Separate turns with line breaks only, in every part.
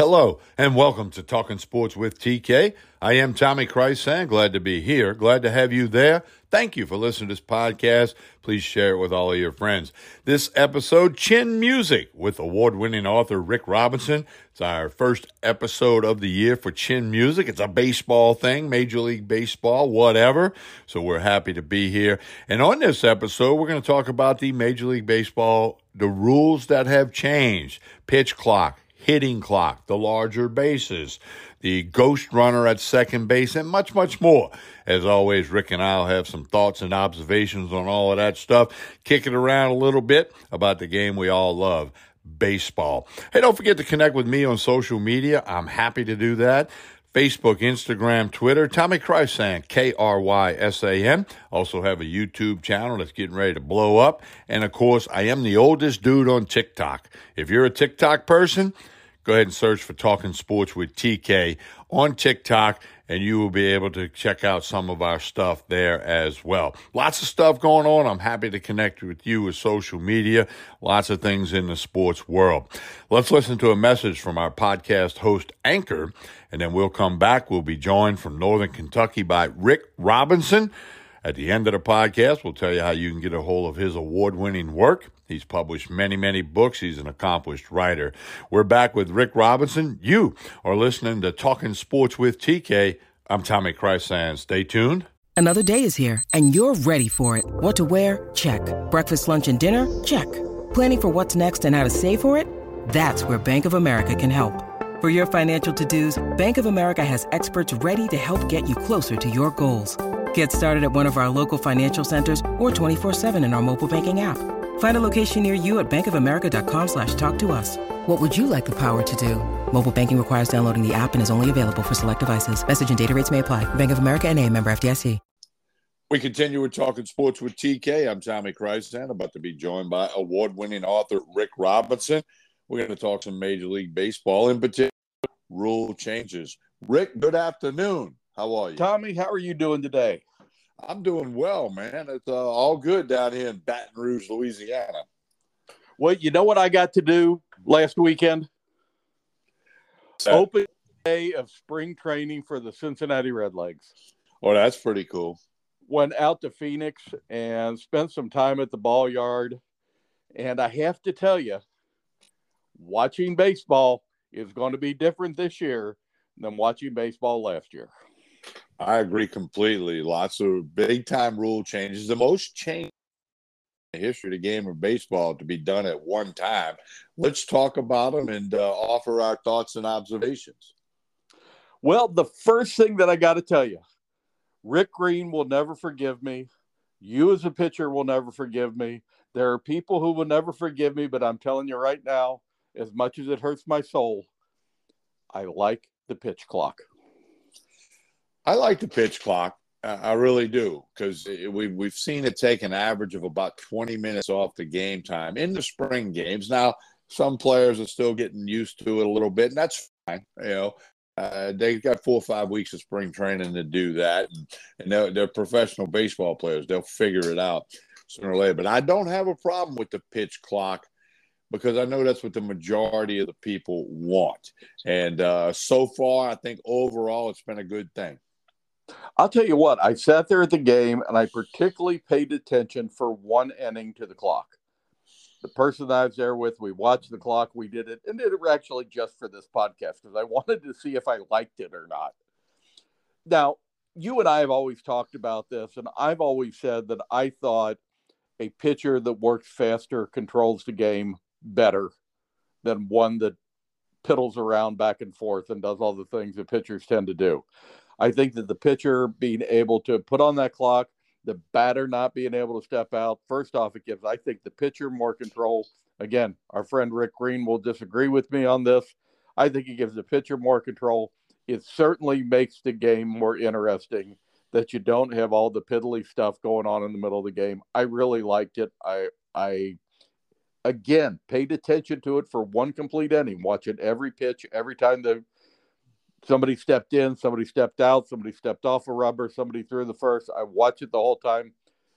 Hello and welcome to Talking Sports with TK. I am Tommy Krysan. Glad to be here. Glad to have you there. Thank you for listening to this podcast. Please share it with all of your friends. This episode, Chin Music, with award winning author Rick Robinson. It's our first episode of the year for Chin Music. It's a baseball thing, Major League Baseball, whatever. So we're happy to be here. And on this episode, we're going to talk about the Major League Baseball, the rules that have changed, pitch clock, hitting clock, the larger bases, the ghost runner at second base, and much, much more. As always, Rick and I'll have some thoughts and observations on all of that stuff, kick it around a little bit about the game we all love. Baseball. Hey, don't forget to connect with me on social media. I'm happy to do that. Facebook, Instagram, Twitter. Tommy Krysan, K R Y S A N. Also have a YouTube channel that's getting ready to blow up. And of course, I am the oldest dude on TikTok. If you're a TikTok person, go ahead and search for Talking Sports with TK on TikTok, and you will be able to check out some of our stuff there as well. Lots of stuff going on. I'm happy to connect with you with social media. Lots of things in the sports world. Let's listen to a message from our podcast host, Anchor, and then we'll come back. We'll be joined from Northern Kentucky by Rick Robinson. At the end of the podcast, we'll tell you how you can get a hold of his award winning work. He's published many, many books. He's an accomplished writer. We're back with Rick Robinson. You are listening to Talking Sports with TK. I'm Tommy Krysan. Stay tuned.
Another day is here, and you're ready for it. What to wear? Check. Breakfast, lunch, and dinner? Check. Planning for what's next and how to save for it? That's where Bank of America can help. For your financial to dos, Bank of America has experts ready to help get you closer to your goals. Get started at one of our local financial centers or 24-7 in our mobile banking app. Find a location near you at bankofamerica.com slash talk to us. What would you like the power to do? Mobile banking requires downloading the app and is only available for select devices. Message and data rates may apply. Bank of America and a member FDIC.
We continue with Talking Sports with TK. I'm Tommy Krysan, about to be joined by award-winning author Rick Robinson. We're going to talk some Major League Baseball, in particular, rule changes. Rick, good afternoon. How are you?
Tommy, how are you doing today?
I'm doing well, man. It's uh, all good down here in Baton Rouge, Louisiana.
Well, you know what I got to do last weekend? Open day of spring training for the Cincinnati Redlegs.
Oh, that's pretty cool.
Went out to Phoenix and spent some time at the ball yard. And I have to tell you, watching baseball is going to be different this year than watching baseball last year.
I agree completely. Lots of big time rule changes. The most change in the history of the game of baseball to be done at one time. Let's talk about them and uh, offer our thoughts and observations.
Well, the first thing that I got to tell you, Rick Green will never forgive me. You as a pitcher will never forgive me. There are people who will never forgive me, but I'm telling you right now, as much as it hurts my soul, I like the pitch clock.
I like the pitch clock. I really do because we've we've seen it take an average of about 20 minutes off the game time in the spring games. Now, some players are still getting used to it a little bit, and that's fine. You know, uh, they've got four or five weeks of spring training to do that, and, and they're, they're professional baseball players. They'll figure it out sooner or later. But I don't have a problem with the pitch clock because I know that's what the majority of the people want. And uh, so far, I think overall it's been a good thing.
I'll tell you what, I sat there at the game and I particularly paid attention for one inning to the clock. The person I was there with, we watched the clock, we did it, and did it actually just for this podcast because I wanted to see if I liked it or not. Now, you and I have always talked about this, and I've always said that I thought a pitcher that works faster controls the game better than one that piddles around back and forth and does all the things that pitchers tend to do. I think that the pitcher being able to put on that clock, the batter not being able to step out, first off, it gives, I think, the pitcher more control. Again, our friend Rick Green will disagree with me on this. I think it gives the pitcher more control. It certainly makes the game more interesting that you don't have all the piddly stuff going on in the middle of the game. I really liked it. I, I, again, paid attention to it for one complete inning, watching every pitch, every time the somebody stepped in, somebody stepped out, somebody stepped off a rubber, somebody threw the first. I watch it the whole time,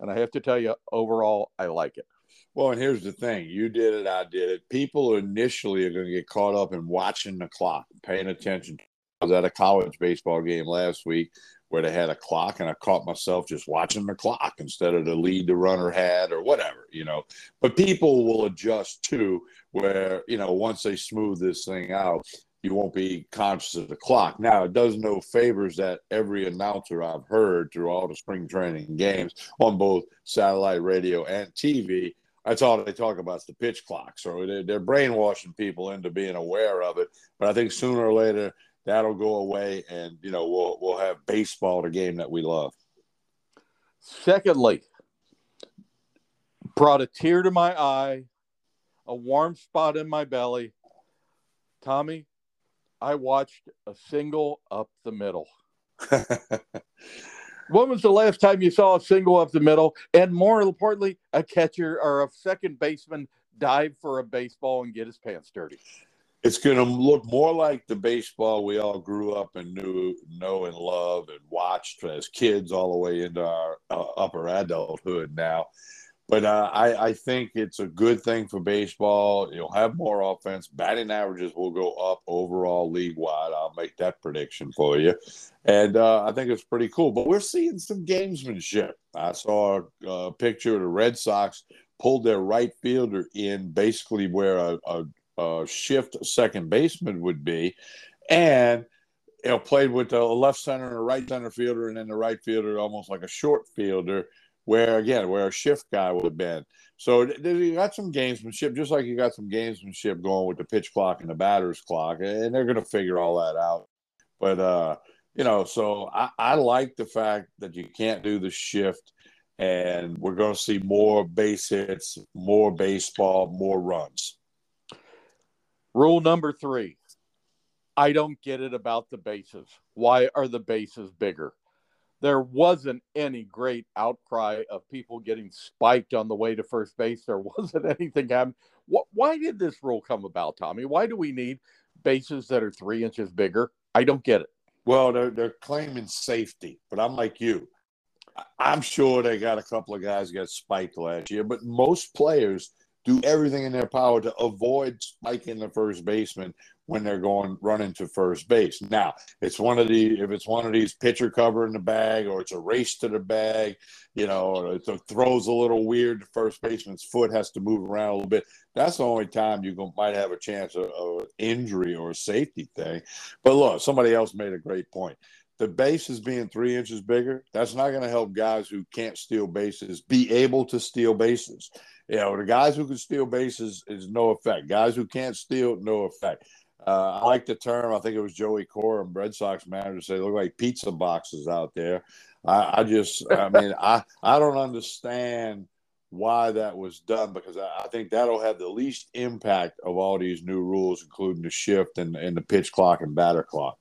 and I have to tell you, overall, I like it.
Well, and here's the thing you did it, I did it. People initially are going to get caught up in watching the clock, paying attention. I was at a college baseball game last week where they had a clock, and I caught myself just watching the clock instead of the lead the runner had or whatever, you know. But people will adjust too, where, you know, once they smooth this thing out, you won't be conscious of the clock. Now, it does no favors that every announcer I've heard through all the spring training games on both satellite radio and TV that's all they talk about is the pitch clock. So they're, they're, brainwashing people into being aware of it. But I think sooner or later that'll go away, and you know we'll we'll have baseball, the game that we love.
Secondly, brought a tear to my eye, a warm spot in my belly. Tommy, I watched a single up the middle. when was the last time you saw a single up the middle? And more importantly, a catcher or a second baseman dive for a baseball and get his pants dirty?
It's going to look more like the baseball we all grew up and knew, know, and love and watched as kids all the way into our uh, upper adulthood now. But uh, I, I, think it's a good thing for baseball. You'll have more offense. Batting averages will go up overall league wide. I'll make that prediction for you. And uh, I think it's pretty cool. But we're seeing some gamesmanship. I saw a, a, picture of the Red Sox pulled their right fielder in basically where a, a, a shift second baseman would be. And you know, played with the left center and a right center fielder, and then the right fielder almost like a short fielder where again where a shift guy would have been. So you got some gamesmanship, just like you got some gamesmanship going with the pitch clock and the batter's clock, and they're going to figure all that out. But uh, you know, so I, I like the fact that you can't do the shift, and we're going to see more base hits, more baseball, more runs.
Rule number three. I don't get it about the bases. Why are the bases bigger? There wasn't any great outcry of people getting spiked on the way to first base. There wasn't anything happening. Why did this rule come about, Tommy? Why do we need bases that are three inches bigger? I don't get it.
Well, they're, they're claiming safety, but I'm like you. I'm sure they got a couple of guys got spiked last year, but most players do everything in their power to avoid spiking the first baseman when they're going running to first base. Now, it's one of the if it's one of these pitcher cover in the bag or it's a race to the bag, you know, it throws a little weird. The first baseman's foot has to move around a little bit. That's the only time you might have a chance of, of injury or safety thing. But look, somebody else made a great point. The bases being three inches bigger, that's not going to help guys who can't steal bases be able to steal bases. You know, the guys who can steal bases is no effect. Guys who can't steal, no effect. Uh, I like the term. I think it was Joey Corum, Red Sox manager, say look like pizza boxes out there. I, I just, I mean, I I don't understand why that was done because I, I, think that'll have the least impact of all these new rules, including the shift and, and the pitch clock and batter clock.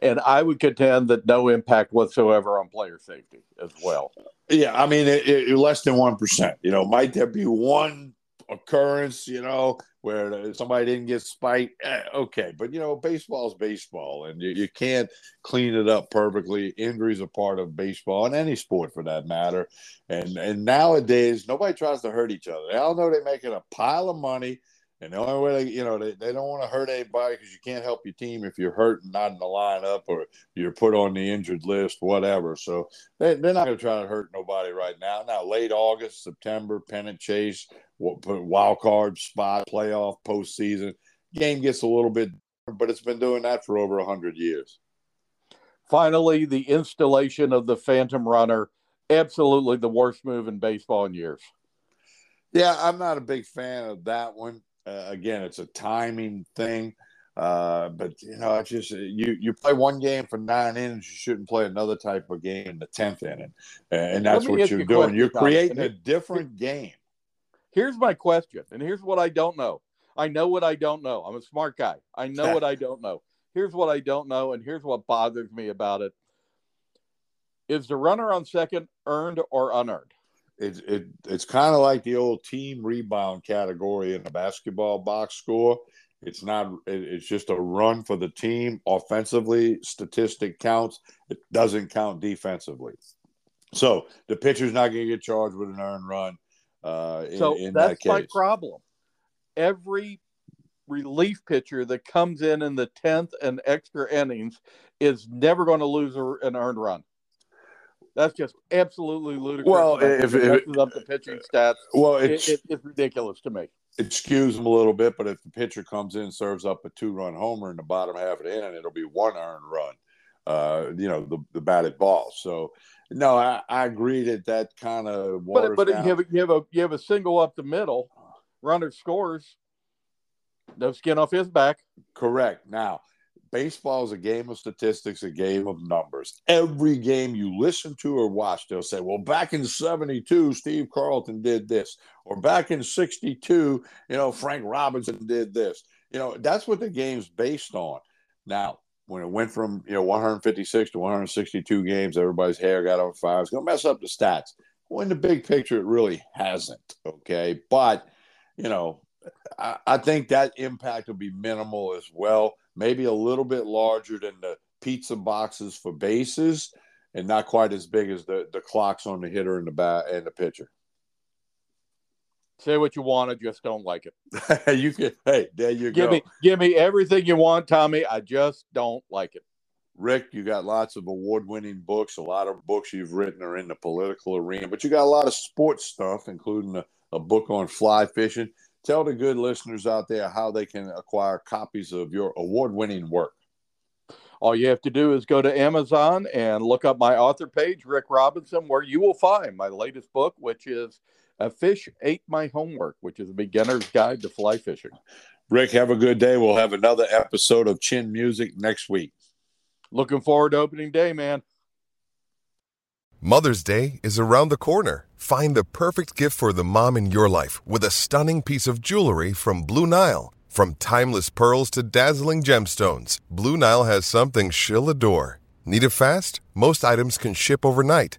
And I would contend that no impact whatsoever on player safety as well.
Yeah, I mean, it, it, less than one percent. You know, might there be one occurrence? You know, where somebody didn't get spiked. Eh, okay, but you know, baseball's baseball, and you, you can't clean it up perfectly. Injuries are part of baseball and any sport for that matter. And and nowadays, nobody tries to hurt each other. They all know they're making a pile of money. And the only way they, you know, they, they don't want to hurt anybody because you can't help your team if you're hurt and not in the lineup or you're put on the injured list, whatever. So they, they're not going to try to hurt nobody right now. Now, late August, September, pennant chase, wild card spot, playoff, postseason. Game gets a little bit, but it's been doing that for over 100 years.
Finally, the installation of the Phantom Runner. Absolutely the worst move in baseball in years.
Yeah, I'm not a big fan of that one. Uh, again, it's a timing thing. Uh, but you know, it's just you you play one game for nine innings, you shouldn't play another type of game in the tenth inning, and that's what you're doing. You're creating a different game.
Here's my question, and here's what I don't know. I know what I don't know. I'm a smart guy. I know what I don't know. Here's what I don't know, and here's what bothers me about it. Is the runner on second earned or unearned?
It, it it's kind of like the old team rebound category in a basketball box score. It's not. It's just a run for the team offensively. Statistic counts. It doesn't count defensively. So the pitcher's not going to get charged with an earned run. Uh, in,
so
in
that's
that
my problem. Every relief pitcher that comes in in the tenth and extra innings is never going to lose an earned run. That's just absolutely ludicrous.
Well, if-
it
if-
messes up the pitching stats.
Well, it's
it, it's ridiculous to me.
it skews them a little bit, but if the pitcher comes in, serves up a two-run homer in the bottom half of the inning, it'll be one earned run. Uh, you know, the the batted ball. So, no, I, I agree that that kind of
But but
down.
you have a, you have a you have a single up the middle, runner scores, no skin off his back.
Correct. Now, baseball is a game of statistics, a game of numbers. Every game you listen to or watch, they'll say, well, back in 72, Steve Carlton did this. Or back in 62, you know, Frank Robinson did this. You know, that's what the game's based on. Now, when it went from, you know, 156 to 162 games, everybody's hair got on fire. It's going to mess up the stats. Well, in the big picture, it really hasn't. Okay. But, you know, I, I think that impact will be minimal as well. Maybe a little bit larger than the pizza boxes for bases, and not quite as big as the, the clocks on the hitter and the bat and the pitcher.
Say what you want, I just don't like it.
you can, hey, there you
Give
go,
me give me everything you want, Tommy. I just don't like it.
Rick. You got lots of award-winning books. A lot of books you've written are in the political arena, but you got a lot of sports stuff, including a, a book on fly fishing. Tell the good listeners out there how they can acquire copies of your award-winning work.
All you have to do is go to Amazon and look up my author page, Rick Robinson, where you will find my latest book, which is A Fish Ate My Homework, which is a beginner's guide to fly fishing.
Rick, have a good day. We'll have another episode of Chin Music next week.
Looking forward to opening day, man.
Mother's Day is around the corner. Find the perfect gift for the mom in your life with a stunning piece of jewelry from Blue Nile. From timeless pearls to dazzling gemstones, Blue Nile has something she'll adore. Need it fast? Most items can ship overnight.